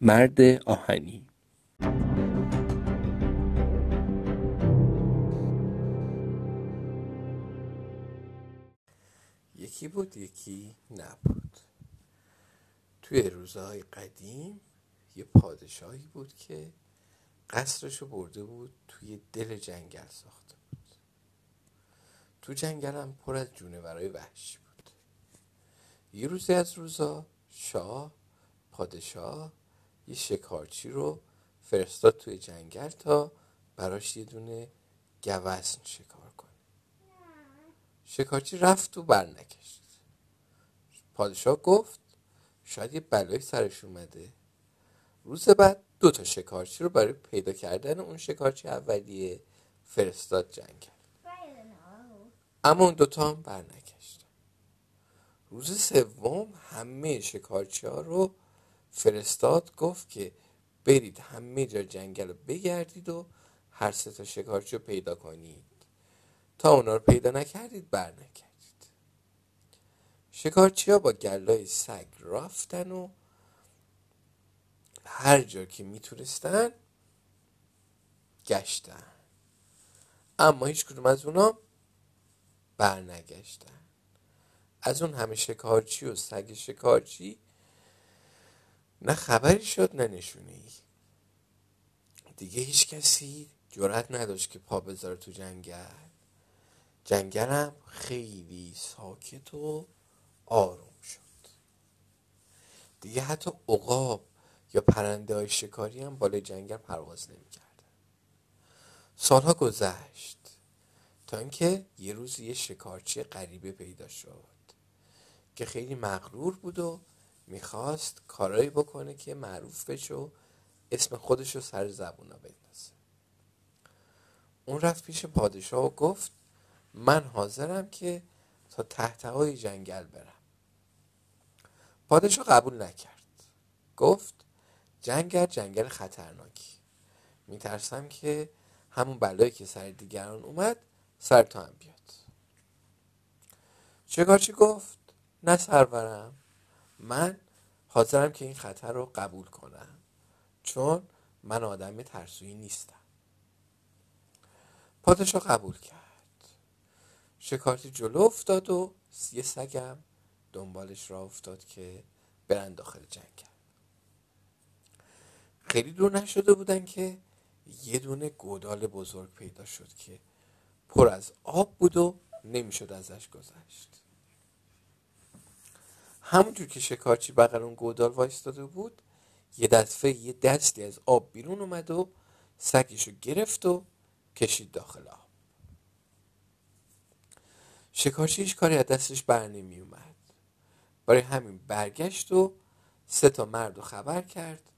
مرد آهنی. یکی بود یکی نبود. توی روزهای قدیم یه پادشاهی بود که قصرشو برده بود توی دل جنگل ساخته بود. تو جنگل هم پر از جونورای وحشی بود. یه روزی از روزا شاه پادشاه یه شکارچی رو فرستاد توی جنگل تا براش یه دونه گوزن شکار کنه. شکارچی رفت و برنگشت. پادشاه گفت شاید یه بلایی سرش اومده. روز بعد دو تا شکارچی رو برای پیدا کردن اون شکارچی اولیه فرستاد جنگل. اما اون دوتا هم برنگشتن. روز سوم همه شکارچی ها رو فرستاد گفت که برید همه جا جنگل رو بگردید و هر سه تا شکارچی رو پیدا کنید. تا اونا رو پیدا نکردید برنگردید شکارچی ها با گلای سگ رفتن و هر جا که می‌تونستن گشتن. اما هیچ کدوم از اونا برنگشتن. از اون همه شکارچی و سگ شکارچی نه خبری شد نه نشونه دیگه هیچ کسی جرأت نداشت که پا بذاره تو جنگل. جنگلم خیلی ساکت و آروم شد. دیگه حتی عقاب یا پرنده های شکاری هم بالای جنگل پرواز نمی‌کردن سالها گذشت تا اینکه یه روز یه شکارچی غریبه پیدا شد که خیلی مغرور بود و می‌خواست کارایی بکنه که معروف بشه و اسم خودش رو سر زبونا بندازه. اون رفت پیش پادشاه و گفت من حاضرم که تا تحت های جنگل برم. پادشاه قبول نکرد. گفت جنگل جنگل خطرناکی. میترسم که همون بلایی که سر دیگران اومد سر تو هم بیاد. شکارچی گفت؟ نه سرورم. من حاضرم که این خطر رو قبول کنم. چون من آدم ترسویی نیستم. پادشاه قبول کرد. شکارچی جلو افتاد و یه سگم دنبالش را افتاد که برن داخل جنگل خیلی دور نشده بودن که یه دونه گودال بزرگ پیدا شد که پر از آب بود و نمی‌شد ازش گذشت. همونجور که شکارچی بغل اون گودال وایستاده بود یه دفعه یه دستی از آب بیرون اومد و سگشو گرفت و کشید داخل آب. شکارچی هیچ کاری از دستش بر نمی اومد. برای همین برگشت و سه تا مرد رو خبر کرد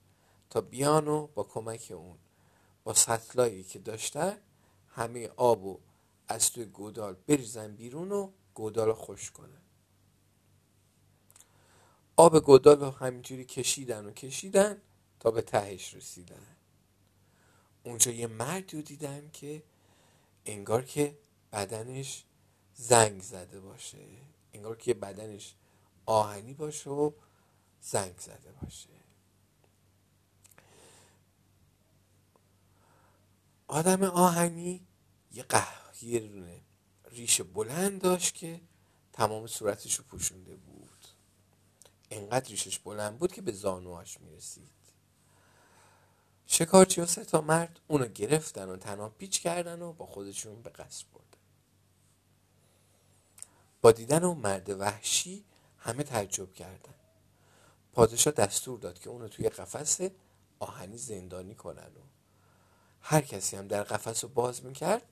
تا بیان و با کمک اون. با سطلایی که داشتن همه آب و از توی گودال بریزن بیرون و گودال رو خوش کنن. آب گودال رو همینجوری کشیدن و کشیدن تا به تهش رسیدن. اونجا یه مردی رو دیدن که انگار که بدنش زنگ زده باشه. انگار که بدنش آهنی باشه و زنگ زده باشه. آدم آهنی یه قهوه ریش بلند داشت که تمام صورتش رو پوشونده بود. انقدر ریشش بلند بود که به زانوهاش می‌رسید. شکارچی و سه تا مرد اونو گرفتن و تنها پیچ کردن و با خودشون به قصر بردن. با دیدن اون مرد وحشی همه تعجب کردن. پادشاه دستور داد که اونو توی قفس آهنی زندانی کنن و هر کسی هم در قفس رو باز می‌کرد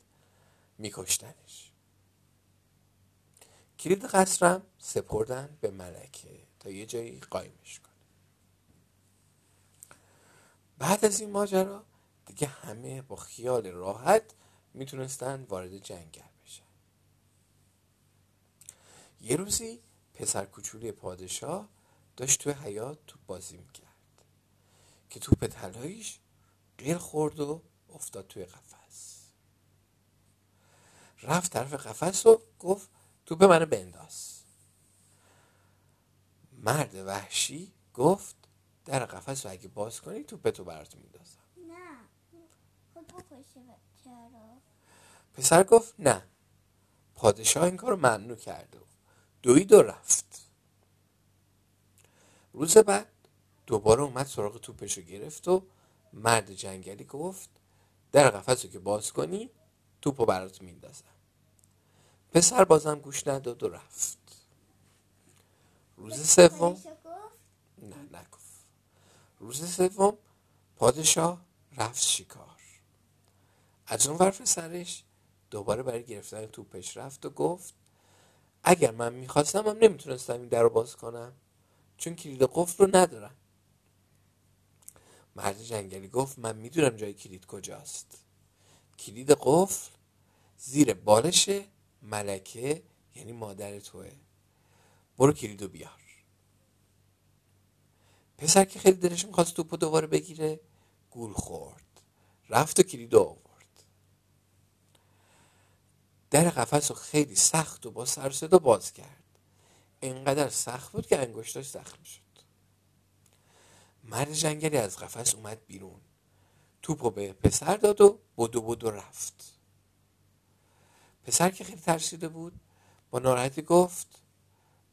میکشتنش. کلید قصرم سپردن به ملکه. یه جایی قایمش کنه. بعد از این ماجرا دیگه همه با خیال راحت می‌تونستن وارد جنگل بشن. یه روزی پسر کوچولی پادشاه داشت توی حیات تو بازی می‌کرد که توپ طلاییش قیر خورد و افتاد توی قفس. رفت طرف قفس و گفت توپ منو بنداز. مرد وحشی گفت در قفس رو اگه باز کنی توپتو برات میندازم نه خود بکشه چرا؟ پسر گفت نه. پادشاه این کار ممنوع کرده دوید و رفت. روز بعد دوباره اومد سراغ توپش رو گرفت و مرد جنگلی گفت در قفس رو که باز کنی توپ رو برات میندازم. پسر بازم گوش نداد و رفت. روز سوم؟ نه نگفت. روز سوم پادشاه رفت شکار. از اون ور پسرش دوباره برای گرفتن توپش رفت و گفت اگر من می‌خواستم هم نمی‌تونستم این در رو باز کنم چون کلید قفل رو ندارم. مرد جنگلی گفت من می‌دونم جای کلید کجاست. کلید قفل زیر بالش ملکه یعنی مادر توه. برو کلیدو بیار. پسر که خیلی دلش می‌خواست توپو دوباره بگیره گول خورد. رفت و کلیدو آورد. در قفس رو خیلی سخت و با سر صدا باز کرد. اینقدر سخت بود که انگشتاش زخم شد. مرد جنگلی از قفس اومد بیرون. توپو به پسر داد و بدو بدو رفت. پسر که خیلی ترسیده بود با ناراحتی گفت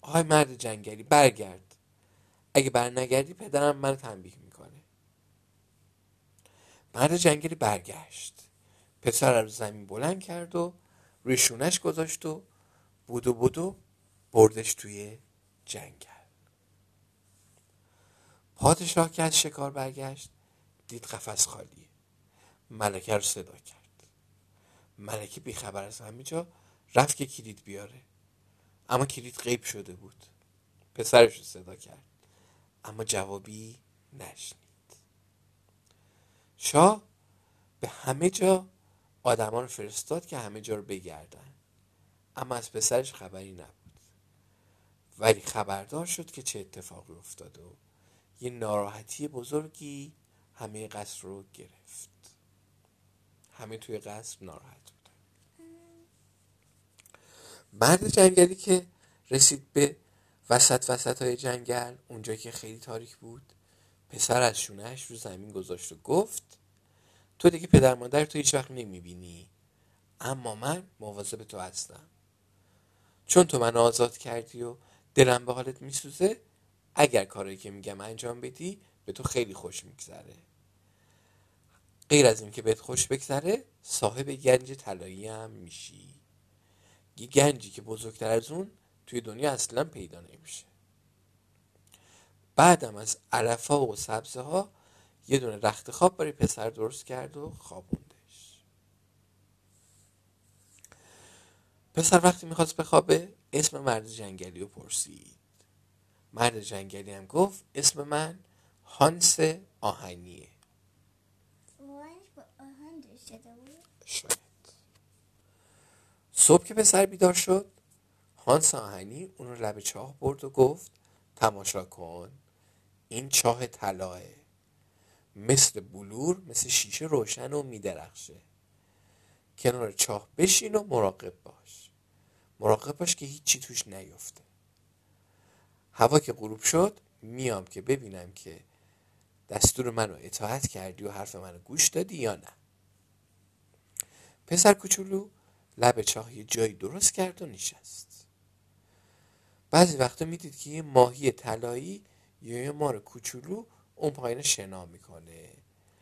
آقای مرد جنگلی برگرد. اگه بر نگردی پدرم من تنبیه می‌کنه. مرد جنگلی برگشت. پسر رو زمین بلند کرد و روی شونش گذاشت و بودو بودو بردش توی جنگل. پادشاه که از شکار برگشت دید قفس خالیه ملکه رو صدا کرد. ملکه بیخبر از همه جا رفت که کلید بیاره. اما کلید غیب شده بود. پسرش رو صدا کرد. اما جوابی نشنید. شاه به همه جا آدمان فرستاد که همه جا رو بگردن. اما از پسرش خبری نبود. ولی خبردار شد که چه اتفاقی افتاده و یه ناراحتی بزرگی همه قصر رو گرفت. همه توی قصر ناراحت مرد جنگلی که رسید به وسط وسط های جنگل اونجا که خیلی تاریک بود پسر از شونهش رو زمین گذاشت و گفت تو دیگه پدر مادر تو هیچ وقت نمی‌بینی اما من مواظب تو هستم. چون تو من آزاد کردی و دلم به حالت میسوزه اگر کاری که میگم انجام بدی به تو خیلی خوش میگذره. غیر از اینکه بهت خوش بگذره صاحب گنج طلایی هم میشی. یه گنجی که بزرگتر از اون توی دنیا اصلا پیدا نمیشه. بعدم از علفا و سبزه ها یه دونه رخت خواب برای پسر درست کرد و خوابوندش. پسر وقتی می‌خواست بخوابه اسم مرد جنگلی رو پرسید. مرد جنگلی هم گفت اسم من هانس آهنیه. وانش با آهن شده بود؟ شاید صبح که پسر بیدار شد هانس آهنی اون رو لب چاه برد و گفت تماشا کن این چاه طلاه مثل بلور مثل شیشه روشن و میدرخشه. کنار چاه بشین و مراقب باش. مراقب باش که هیچی توش نیفته. هوا که غروب شد میام که ببینم که دستور منو اطاعت کردی و حرف منو گوش دادی یا نه. پسر کوچولو لب چاه یه جایی درست کرد و نشست. بعضی وقتا می‌دید که یه ماهی طلایی یا یه مار کوچولو اون پایین شنا می‌کنه.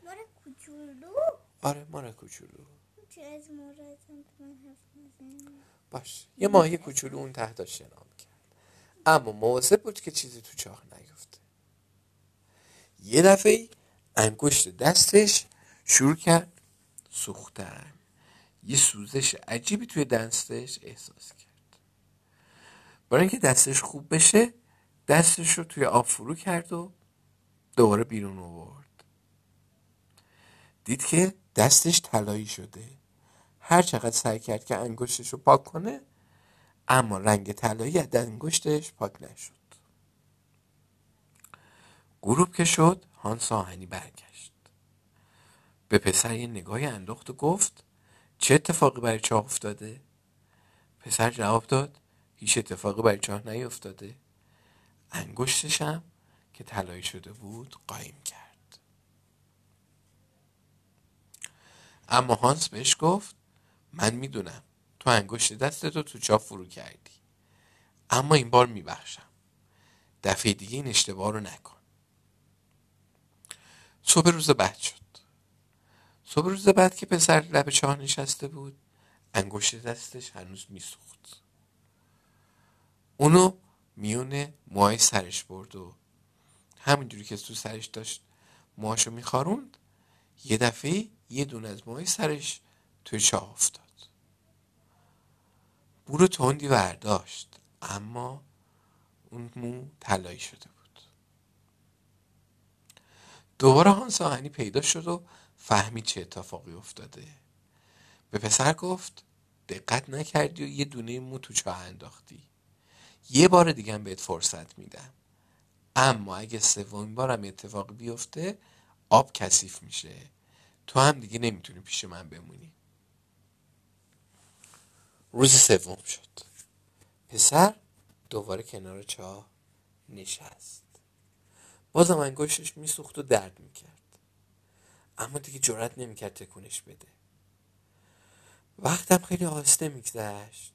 مار کوچولو؟ آره مار کوچولو. از باش. یه ماهی کوچولو اون تحت شنا می‌کرد. اما مواظب بود که چیزی تو چاه نیفته. یه دفعه انگشت دستش شروع کرد سوختن. یه سوزش عجیبی توی دستش احساس کرد. برای اینکه دستش خوب بشه دستش رو توی آب فرو کرد و دوباره بیرون آورد. دید که دستش طلایی شده. هر چقدر سعی کرد که انگشتش رو پاک کنه اما رنگ طلایی از انگشتش پاک نشد. غروب که شد هانس آهنی برگشت. به پسر یه نگاهی انداخت و گفت چه اتفاقی برای چاه افتاده؟ پسر جواب داد هیچ اتفاقی برای چاه نیفتاده. انگشتشم که طلایی شده بود قایم کرد. اما هانس بهش گفت من می‌دونم تو انگشت دستتو تو چاپ فرو کردی. اما این بار میبخشم. دفعه دیگه این اشتباه رو نکن. صبح روز بعد شد. صبح روز بعد که پسر لب چاه نشسته بود انگشت دستش هنوز میسوخت. اونو میونه موهای سرش برد و همینجوری که تو سرش داشت موهاشو میخاروند یه دفعه یه دونه از موهای سرش توی چاه افتاد. بو تندی برداشت اما اون مو طلایی شده بود. دوباره هانس آهنی پیدا شد و فهمید چه اتفاقی افتاده. به پسر گفت دقت نکردی و یه دونه مو تو چاه انداختی. یه بار دیگه هم بهت فرصت میدم. اما اگه سومین بارم اتفاق بیفته آب کثیف میشه. تو هم دیگه نمی‌تونی پیش من بمونی. روز سوم شد. پسر دوباره کنار چاه نشست. بازم انگشتش میسوخت و درد می‌کرد. اما دیگه جرات نمی‌کرد تکونش بده. وقتم خیلی آهسته میگذشت.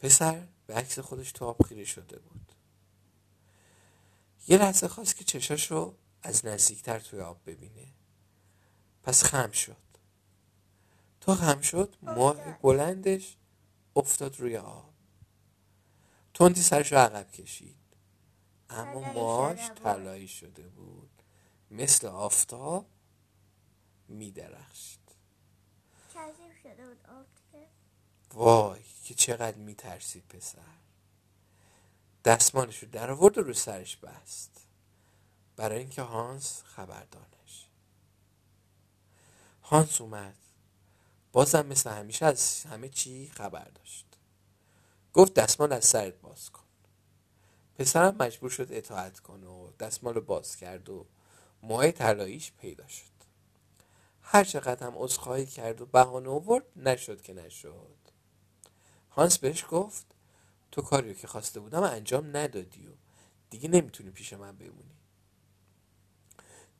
پسر به عکس خودش تو آب خیره شده بود. یه لحظه خواست که چشاش رو از نزدیکتر توی آب ببینه. پس خم شد. تا خم شد ماه بلندش افتاد روی آب. تندی سرش رو عقب کشید. اما ماش طلایی شده بود. مثل آفتاب میدرخشید. وای که چقدر میترسید پسر. دستمالش رو در آورد و رو سرش بست. برای اینکه هانس خبردانش هانس اومد. بازم مثل همیشه از همه چی خبر داشت. گفت دستمال از سرت باز کن. پسرم مجبور شد اطاعت کنه و دستمال رو باز کرد و موهای طلاییش پیدا شد. هر چقدر هم عذرخواهی کرد و بهانه آورد نشد که نشد. هانس بهش گفت تو کاریو که خواسته بودم انجام ندادی و دیگه نمی‌تونی پیش من بمونی.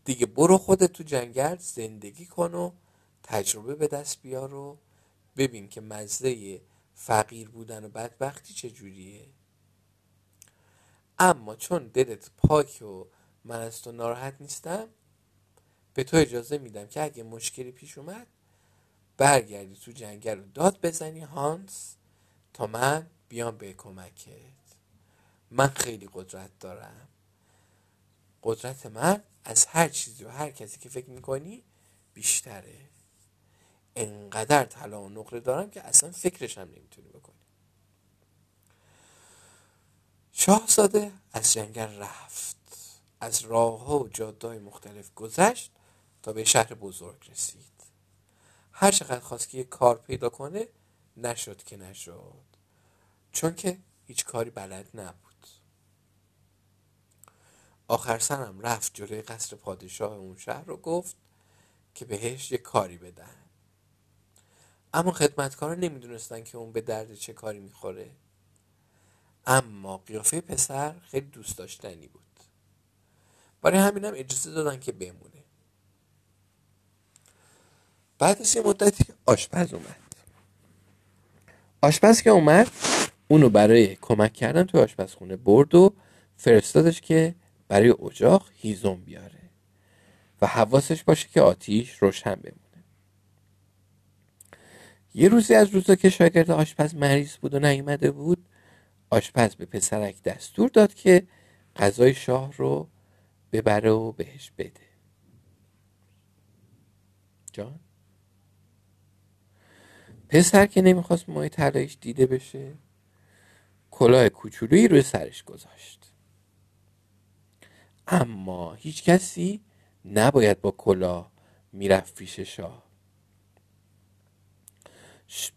دیگه برو خودت تو جنگل زندگی کن و تجربه به دست بیار و ببین که مزه فقیر بودن و بدبختی چجوریه. اما چون دلت پاک و من از تو ناراحت نیستم به تو اجازه میدم که اگه مشکلی پیش اومد برگردی تو جنگل و داد بزنی هانس تا من بیام به کمکت. من خیلی قدرت دارم. قدرت من از هر چیزی و هر کسی که فکر می‌کنی بیشتره. انقدر طلا و نقره دارم که اصلا هم نمی‌تونی شاهزاده از جنگل رفت. از راه ها و جاده مختلف گذشت تا به شهر بزرگ رسید. هر چقدر خواست که یه کار پیدا کنه نشد که نشد. چون که هیچ کاری بلد نبود. آخر سرم رفت جلوی قصر پادشاه اون شهر رو گفت که بهش یه کاری بدن. اما خدمتکارا نمی‌دونستن که اون به درد چه کاری می‌خوره. اما قیافه پسر خیلی دوست داشتنی بود. برای همینم اجازه دادن که بمونه. بعد از یه مدتی آشپز اومد. آشپز که اومد اونو برای کمک کردن توی آشپزخونه برد و فرستادش که برای اجاق هیزم بیاره و حواسش باشه که آتیش روشن بمونه. یه روزی از روزا که شاگرد آشپز مریض بود و نیومده بود آشپز به پسرک دستور داد که غذای شاه رو ببره و بهش بده. جان؟ پسر که نمی‌خواست ماه دیده بشه کلاه کوچولویی روی سرش گذاشت. اما هیچ کسی نباید با کلاه می‌رفت پیش شاه.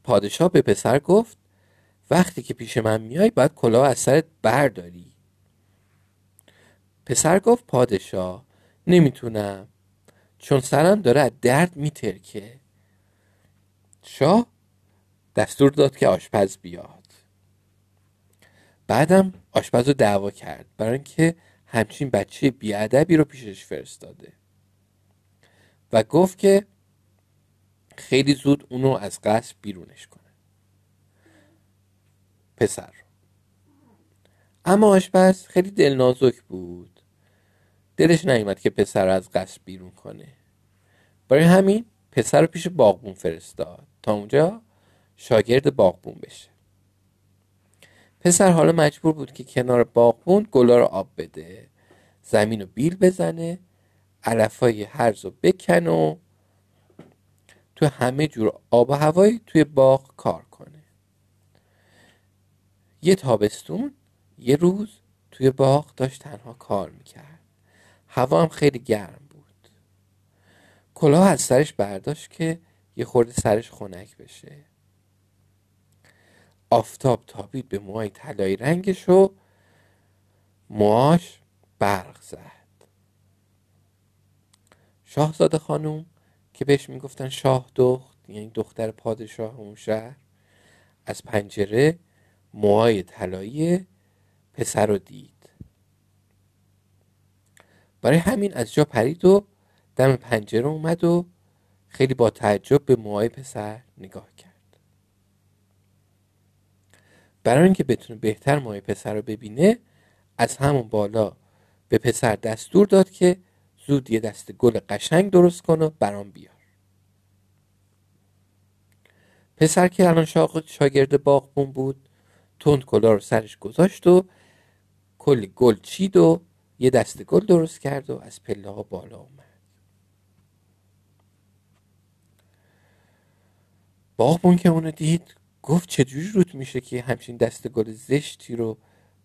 پادشاه به پسر گفت وقتی که پیش من میای باید کلاه از سرت برداری. پسر گفت پادشاه نمی‌تونم. چون سرم داره از درد میترکه. شاه دستور داد که آشپز بیاد. بعدم آشپز رو دعوا کرد برای اینکه همچین بچه بیادبی رو پیشش فرستاده. و گفت که خیلی زود اونو از قصر بیرونش کنه پسر. اما آشپز خیلی دلنازک بود. دلش نیومد که پسر رو از قصر بیرون کنه. برای همین پسر رو پیش باغبون فرستاد تا اونجا شاگرد باغبون بشه. پسر حالا مجبور بود که کنار باغبون گلا رو آب بده زمین رو بیل بزنه علفای هرز رو بکن و تو همه جور آب و هوایی توی باغ کار کنه. یه تابستون یه روز توی باغ داشت تنها کار می‌کرد. هوا هم خیلی گرم بود. کلاه از سرش برداشت که یه خورده سرش خنک بشه. آفتاب تابید به موهای طلایی رنگش و موهاش برق زد. شاهزاده خانوم که بهش می‌گفتن شاه دخت یعنی دختر پادشاه اون شهر از پنجره موهای طلایی پسر رو دید. برای همین از جا پرید و دم پنجره اومد و خیلی با تعجب به موهای پسر نگاه کرد. برای اینکه بتونه بهتر موهای پسر رو ببینه از همون بالا به پسر دستور داد که زود یه دست گل قشنگ درست کن و برام بیار. پسر که الان شاگرد باغبون بود تند کلا رو سرش گذاشت و کلی گل چید و یه دست گل درست کرد و از پله ها بالا اومد. باغبون که اونو دید گفت چجوری روت میشه که همچین دست گل زشتی رو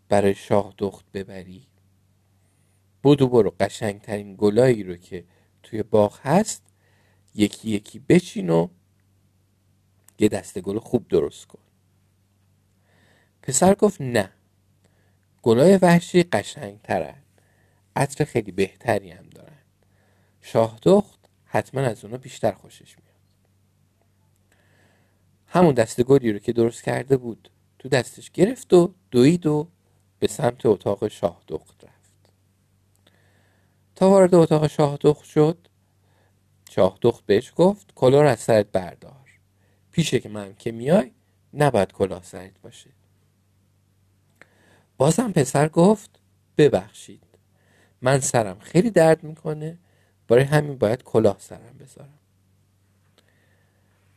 برای شاه دخت ببری؟ بودو برو قشنگترین گلایی رو که توی باغ هست یکی یکی بچین و یه دست گل خوب درست کن. پسر گفت نه. گلای وحشی قشنگ ترن عطر خیلی بهتری هم دارن. شاه دخت حتما از اونا بیشتر خوشش میاد. همون دست گلی رو که درست کرده بود تو دستش گرفت و دوید و به سمت اتاق شاه دخت رفت. تا وارد اتاق شاه دخت شد شاه دخت بهش گفت کلاه از سرت بردار. پیشه که من که میای نباید کلاه سرت باشه. بازم پسر گفت ببخشید. من سرم خیلی درد می‌کنه. برای همین باید کلاه سرم بذارم.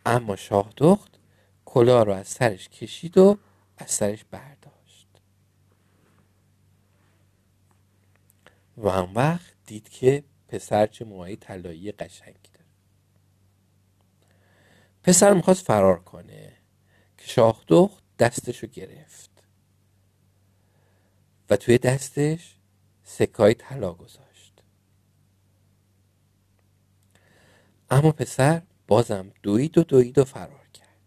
اما شاه دخت کلاه رو از سرش کشید و از سرش برداشت. و اون وقت دید که پسر چه موهای طلایی قشنگی داره. پسر می‌خواست فرار کنه که شاه دخت دستشو گرفت. و توی دستش سکای طلا گذاشت. اما پسر بازم دوید و دوید و فرار کرد.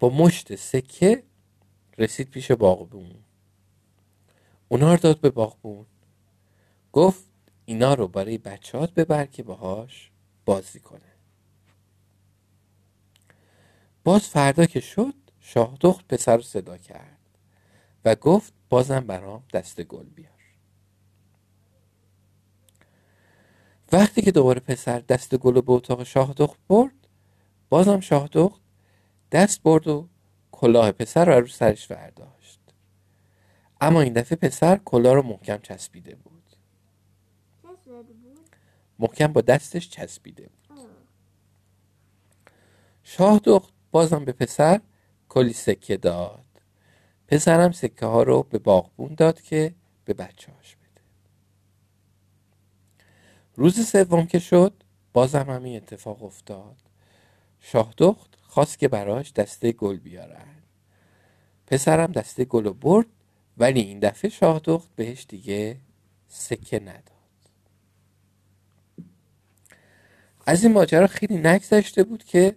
با مشت سکه رسید پیش باغبون. اونا رو داد به باغبون. گفت اینا رو برای بچهات ببر که باهاش بازی کنه. باز فردا که شد شاه دخت پسر رو صدا کرد. و گفت بازم برام دست گل بیار. وقتی که دوباره پسر دست گل به اتاق شاه دخت برد بازم شاه دخت دست برد و کلاه پسر رو رو سرش برداشت اما این دفعه پسر کلاه رو محکم چسبیده بود. محکم با دستش چسبیده بود. شاه دخت بازم به پسر کلی سکه داد. پسرم سکه ها رو به باغبون داد که به بچه هاش بده. روز سوم که شد بازم همین اتفاق افتاد. شاه دخت خواست که براش دسته گل بیارن. پسرم دسته گل رو برد ولی این دفعه شاه دخت بهش دیگه سکه نداد. از این ماجرا خیلی نگذشته بود که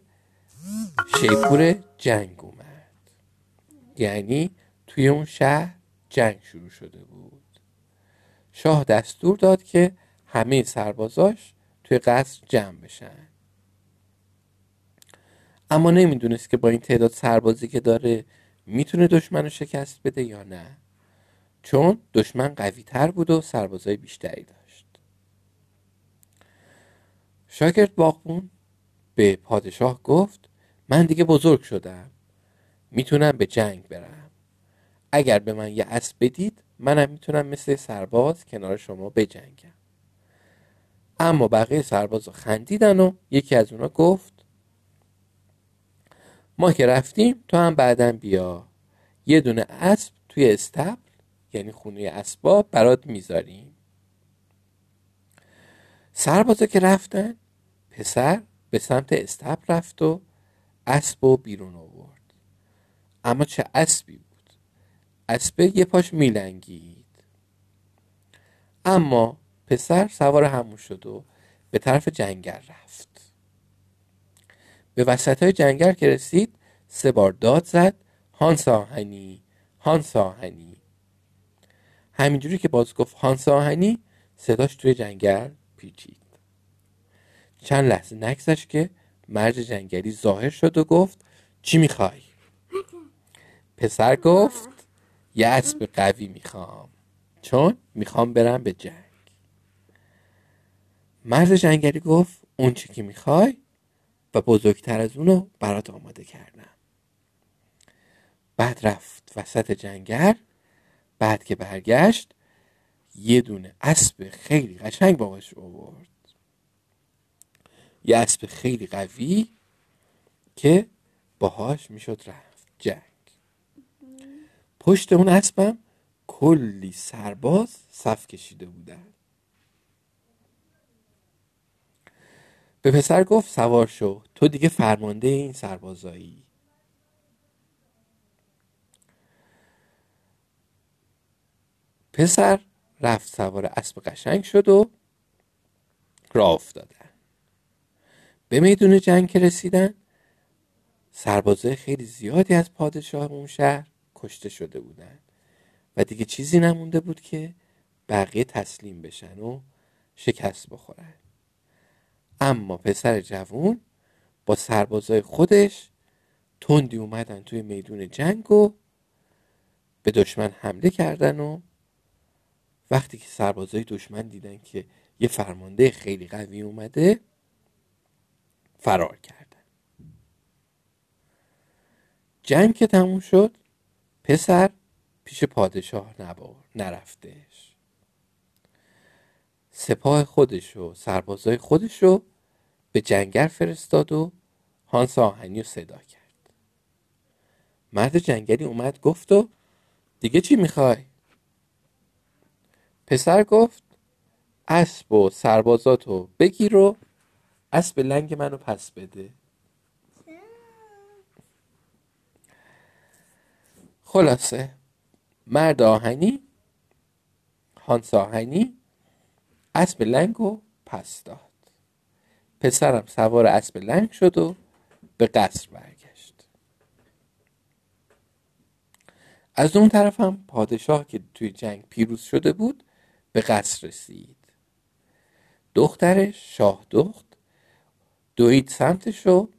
شیپور جنگ اومد. یعنی توی اون شهر جنگ شروع شده بود. شاه دستور داد که همه سربازاش توی قصر جمع بشن. اما نمی‌دونست که با این تعداد سربازی که داره می‌تونه دشمن رو شکست بده یا نه. چون دشمن قوی تر بود و سربازای بیشتری داشت. شاگرد باغبون به پادشاه گفت من دیگه بزرگ شدم. می‌تونم به جنگ برم. اگر به من یه اسب بدید منم می‌تونم مثل سرباز کنار شما بجنگم. اما بقیه سرباز خندیدن و یکی از اونا گفت ما که رفتیم تو هم بعدا بیا. یه دونه اسب توی استبل یعنی خونه اسباب برات می‌ذاریم. سربازا که رفتن پسر به سمت استبل رفت و اسب و بیرون آورد. اما چه اسبی بود؟ اسب یه پاش میلنگید. اما پسر سوار همون شد و به طرف جنگل رفت. به وسط های جنگل که رسید سه بار داد زد هانس آهنی هانس آهنی همینجوری که باز گفت هانس آهنی صداش توی جنگل پیچید. چند لحظه نگذشت که مرد جنگلی ظاهر شد و گفت چی می‌خوای؟ پسر گفت یه اسب قوی می‌خوام. چون می‌خوام برم به جنگ. مرد جنگلی گفت اون چی که می‌خوای و بزرگتر از اونو برات آماده کردم. بعد رفت وسط جنگل. بعد که برگشت یه دونه اسب خیلی قشنگ باش آورد. یه اسب خیلی قوی که باهاش می‌شد رفت جنگ. پشت اون اسبم کلی سرباز صف کشیده بودن. به پسر گفت سوار شو تو دیگه فرمانده این سربازایی. پسر رفت سوار اسب قشنگ شد و راه افتادن. به میدون جنگ که رسیدن سربازای خیلی زیادی از پادشاه اون شهر کشته شده بودن. و دیگه چیزی نمونده بود که بقیه تسلیم بشن و شکست بخورن. اما پسر جوون با سربازای خودش تندی اومدن توی میدون جنگ و به دشمن حمله کردن و وقتی که سربازای دشمن دیدن که یه فرمانده خیلی قوی اومده فرار کردن. جنگ که تموم شد پسر پیش پادشاه نرفتش. سپاه خودش و سربازای خودش رو به جنگل فرستاد و هانس آهنی رو صدا کرد. مرد جنگلی اومد گفت و دیگه چی می‌خوای؟ پسر گفت اسب و سربازاتو بگیر و اسب لنگ منو پس بده. خلاصه. مرد آهنی هانس آهنی اسب لنگ رو پس داد. پسرم سوار اسب لنگ شد و به قصر برگشت. از اون طرف هم پادشاه که توی جنگ پیروز شده بود به قصر رسید. دخترش شاه دخت دوید سمتش و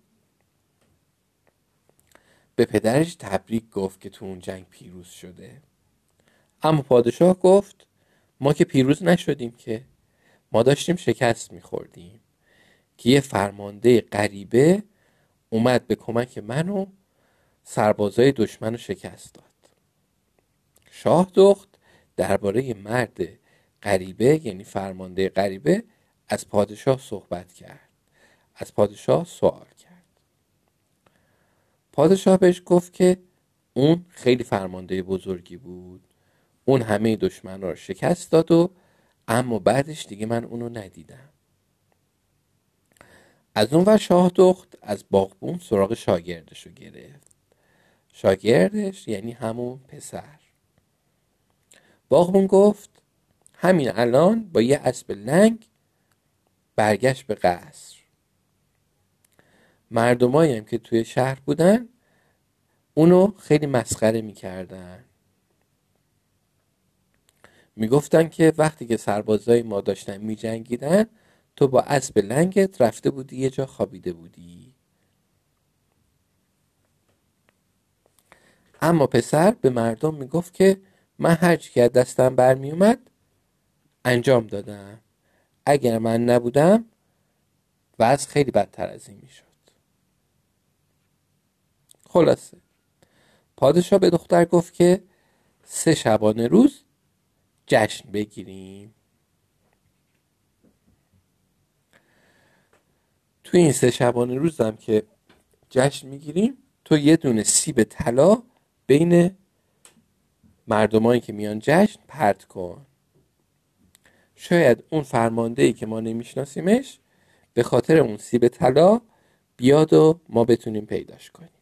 به پدرش تبریک گفت که تو اون جنگ پیروز شده. اما پادشاه گفت ما که پیروز نشدیم که. ما داشتیم شکست میخوردیم. که یه فرمانده غریبه اومد به کمک من و سربازای دشمن رو شکست داد. شاه دخت درباره مرد غریبه یعنی فرمانده غریبه از پادشاه صحبت کرد. از پادشاه سوال پادشاه بهش گفت که اون خیلی فرمانده بزرگی بود. اون همه دشمن رو شکست داد و اما بعدش دیگه من اونو ندیدم. از اون و شاه دخت از باغبون سراغ شاگردش رو گرفت. شاگردش یعنی همون پسر. باغبون گفت همین الان با یه اسب لنگ برگشت به قصر. مردمایی هم که توی شهر بودن اونو خیلی مسخره می‌کردن. می‌گفتن که وقتی که سربازای ما داشتن میجنگیدن تو با اسب لنگت رفته بودی یه جا خوابیده بودی. اما پسر به مردم می‌گفت که من هرچی که دستم برمی اومد انجام دادم. اگر من نبودم وضع خیلی بدتر از این می‌شد. خلاصه. پادشاه به دختر گفت که سه شبانه روز جشن بگیریم. توی این سه شبانه روزم که جشن می‌گیریم تو یه دونه سیب طلا بین مردمایی که میان جشن پرت کن. شاید اون فرمانده ای که ما نمیشناسیمش به خاطر اون سیب طلا بیاد و ما بتونیم پیداش کنیم.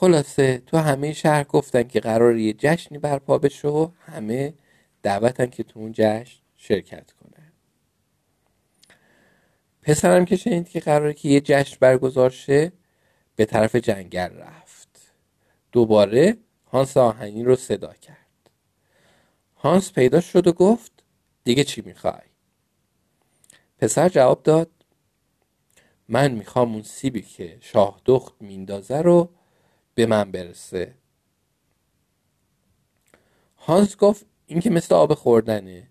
خلاصه تو همه شهر گفتن که قرار یه جشنی برپا بشه و همه دعوتن که تو اون جشن شرکت کنن. پسرم که شنید که قراره که یه جشن برگزار شه به طرف جنگل رفت. دوباره هانس آهنی رو صدا کرد. هانس پیدا شد و گفت دیگه چی می‌خوای؟ پسر جواب داد من می‌خوام اون سیبی که شاه دخت میندازه رو به من برسه. هانس گفت این که مثل آب خوردنه.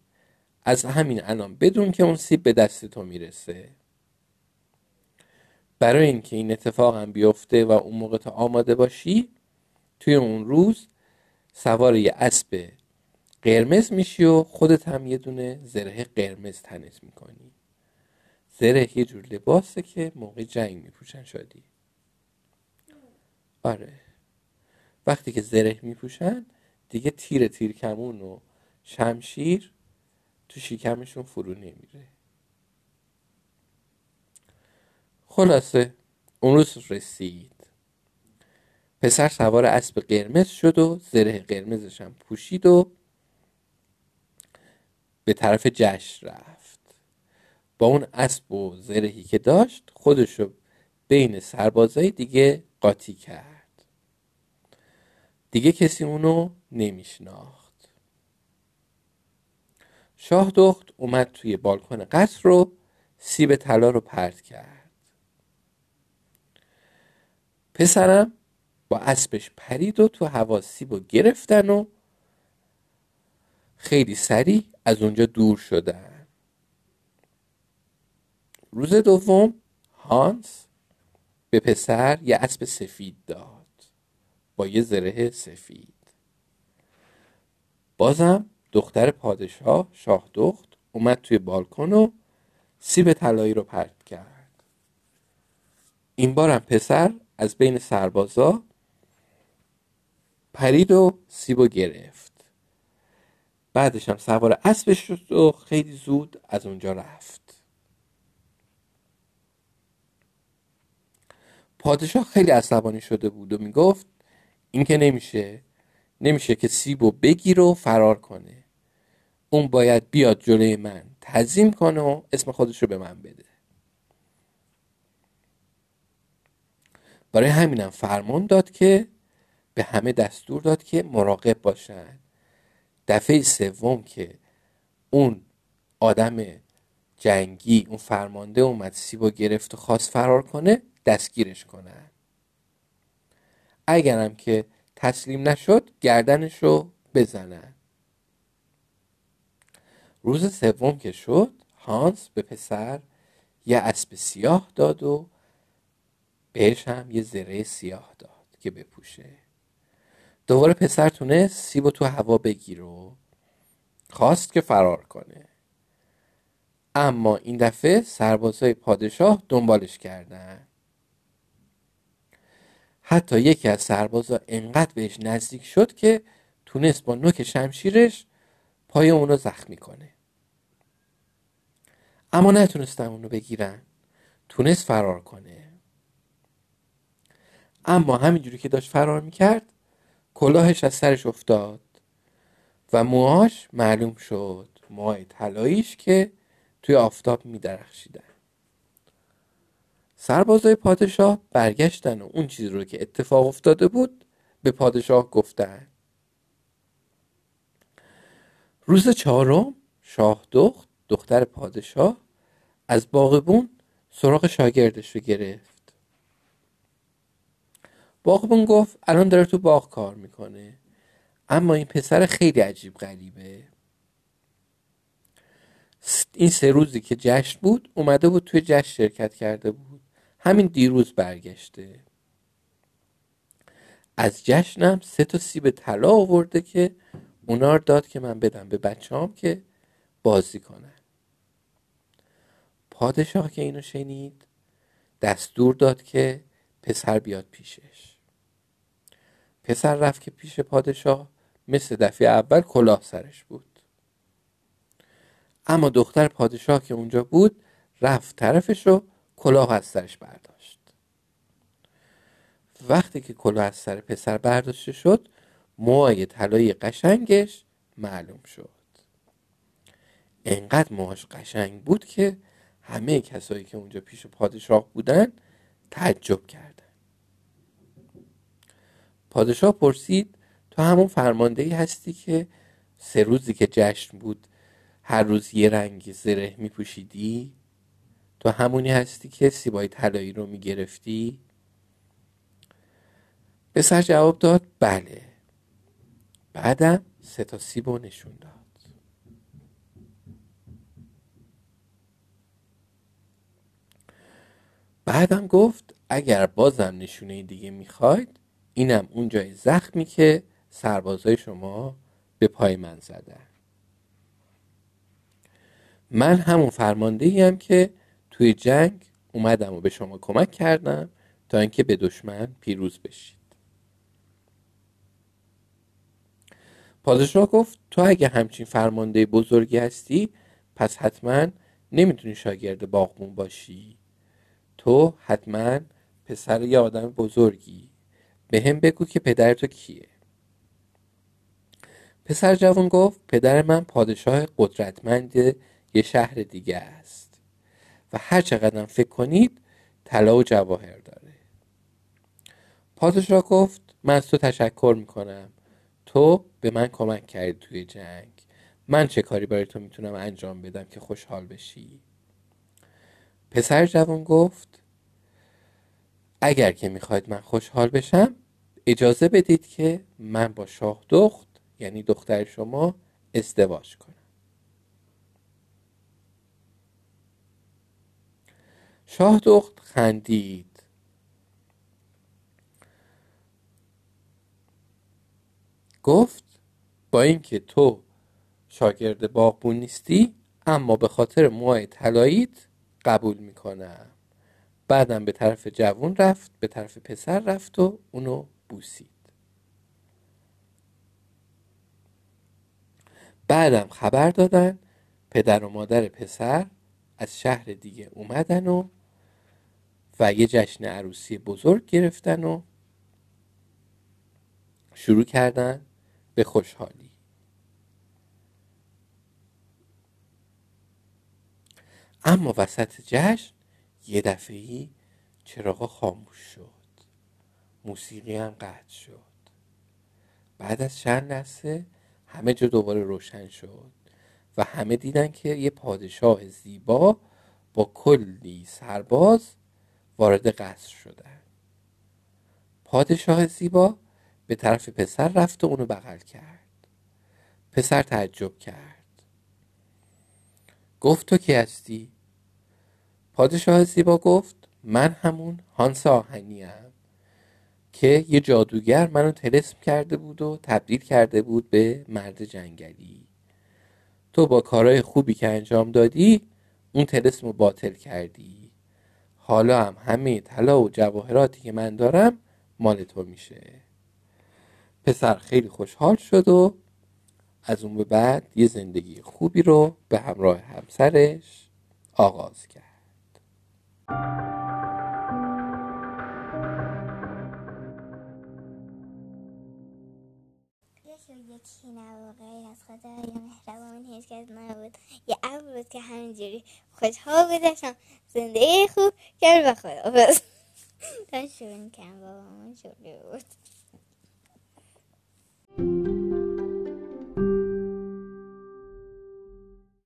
از همین الان بدون که اون سیب به دست تو می‌رسه. برای اینکه این اتفاق هم بیفته و اون موقع تو آماده باشی توی اون روز سوار یه اسب قرمز میشی و خودت هم یه دونه زره قرمز تنت می‌کنی. زره یه جور لباسه که موقع جنگ میپوشن شدی آره. وقتی که زره میپوشن دیگه تیر تیر کمون و شمشیر تو شیکمشون فرو نمیره. خلاصه اون روز رسید. پسر سوار اسب قرمز شد و زره قرمزش هم پوشید و به طرف جشن رفت. با اون اسب و زرهی که داشت خودشو بین سربازای دیگه قاطی کرد. دیگه کسی اونو نمیشناخت. شاه دخت اومد توی بالکن قصر رو سیب طلا رو پرت کرد. پسرم با اسبش پرید و تو هوا سیب رو گرفتن و خیلی سریع از اونجا دور شدن. روز دوم هانس به پسر یه اسب سفید داد. با یه زره سفید. بازم دختر پادشاه شاه دخت اومد توی بالکن و سیب طلایی رو پرت کرد. این بارم پسر از بین سربازا پرید و سیب و گرفت. بعدش هم سوار اسبش شد و خیلی زود از اونجا رفت. پادشاه خیلی عصبانی شده بود و می‌گفت این که نمیشه نمیشه که سیب بگیر و فرار کنه. اون باید بیاد جلوی من تعظیم کنه و اسم خودش رو به من بده. برای همینم فرمان داد که به همه دستور داد که مراقب باشن. دفعه سوم که اون آدم جنگی اون فرمانده اومد سیب و گرفت و خواست فرار کنه دستگیرش کنن. اگرم که تسلیم نشد گردنش رو بزنن روز سوم که شد هانس به پسر یه اسب سیاه داد و بهش هم یه زره سیاه داد که بپوشه. دوباره پسر تونست سیب و تو هوا بگیر و خواست که فرار کنه. اما این دفعه سربازای پادشاه دنبالش کردن. حتی یکی از سربازا انقدر بهش نزدیک شد که تونست با نوک شمشیرش پای اونو زخمی کنه. اما نتونستن اونو بگیرن. تونست فرار کنه. اما همینجوری که داشت فرار می‌کرد کلاهش از سرش افتاد و موهاش معلوم شد موهای طلاییش که توی آفتاب میدرخشیدن. سربازای پادشاه برگشتن و اون چیزی رو که اتفاق افتاده بود به پادشاه گفتن. روز چهارم شاه دخت دختر پادشاه از باغبون سراغ شاگردش رو گرفت. باغبون گفت الان داره تو باغ کار می‌کنه اما این پسر خیلی عجیب غریبه. این سه روزی که جشن بود اومده بود توی جشن شرکت کرده بود. همین دیروز برگشته. از جشنم سه تا سیب طلا آورده که اونا داد که من بدم به بچه که بازی کنن. پادشاه که اینو شنید دستور داد که پسر بیاد پیشش. پسر رفت که پیش پادشاه مثل دفعه اول کلاه سرش بود. اما دختر پادشاه که اونجا بود رفت طرفش رو کلاه از سرش برداشت. وقتی که کلاه از سر پسر برداشته شد موهای طلایی قشنگش معلوم شد. انقدر موهاش قشنگ بود که همه کسایی که اونجا پیش پادشاه بودن تعجب کردن. پادشاه پرسید تو همون فرمانده ای هستی که سه روزی که جشن بود هر روز یه رنگ زره می پوشیدی تو همونی هستی که سیبای طلایی رو می گرفتی پسر جواب داد بله. بعدم سه تا سیب نشون داد. بعدم گفت اگر بازم نشونه دیگه می‌خواید اینم اون جای زخمی که سربازای شما به پای من زدن. من همون فرمانده ایم که توی جنگ اومدم و به شما کمک کردم تا اینکه به دشمن پیروز بشید. پادشاه گفت تو اگه همچین فرمانده بزرگی هستی پس حتما نمی‌تونی شاگرد باغمون باشی. تو حتما پسر یه آدم بزرگی. به هم بگو که پدر تو کیه. پسر جوان گفت پدر من پادشاه قدرتمند یه شهر دیگه است. و هر چقدر فکر کنید طلا و جواهر داره. پادشاه گفت من از تو تشکر می‌کنم. تو به من کمک کردی توی جنگ. من چه کاری برای تو می‌تونم انجام بدم که خوشحال بشی؟ پسر جوان گفت اگر که می‌خواید من خوشحال بشم اجازه بدید که من با شاه دخت یعنی دختر شما ازدواج کنم. شاه دخت خندید. گفت با اینکه تو شاگرد باغبون نیستی اما به خاطر موهای طلاییت قبول می‌کنم. بعدم به طرف جوون رفت به طرف پسر رفت و اونو بوسید. بعدم خبر دادن پدر و مادر پسر از شهر دیگه اومدن و و یه جشن عروسی بزرگ گرفتن و شروع کردن به خوشحالی. اما وسط جشن یه دفعی چراغ خاموش شد. موسیقی هم قطع شد. بعد از چند لحظه همه جا دوباره روشن شد و همه دیدن که یه پادشاه زیبا با کلی سرباز وارد قصر شدن. پادشاه زیبا به طرف پسر رفت و اونو بغل کرد. پسر تعجب کرد. گفت تو کی هستی؟ پادشاه زیبا گفت من همون هانس آهنیم که یه جادوگر منو تلسم کرده بود و تبدیل کرده بود به مرد جنگلی. تو با کارهای خوبی که انجام دادی اون تلسم رو باطل کردی. حالا هم همه طلا و جواهراتی که من دارم مال تو میشه. پسر خیلی خوشحال شد و از اون به بعد یه زندگی خوبی رو به همراه همسرش آغاز کرد. خدا یا مهربان هیچ کس نبود. یه ابر بود که همینجوری خوشحال بودشم. زندگی خوب کرد و خدا بس تا شروع کن بابا من شروع بود.